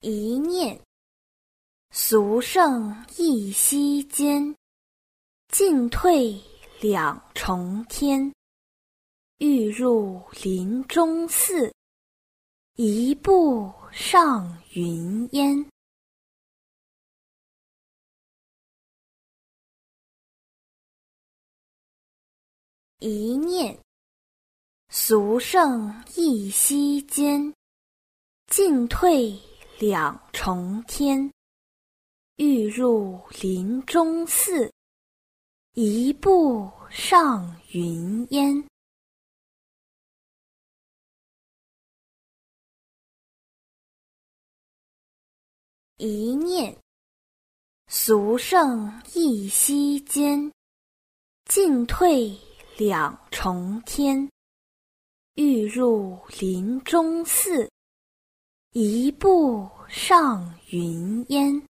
一念，俗圣一息间，进退两重天。欲入林中寺，一步上云烟。一念，俗圣一息间，进退。两重天，欲入林中寺，一步上云烟。一念，俗圣一息间，进退两重天，欲入林中寺。一步上云烟。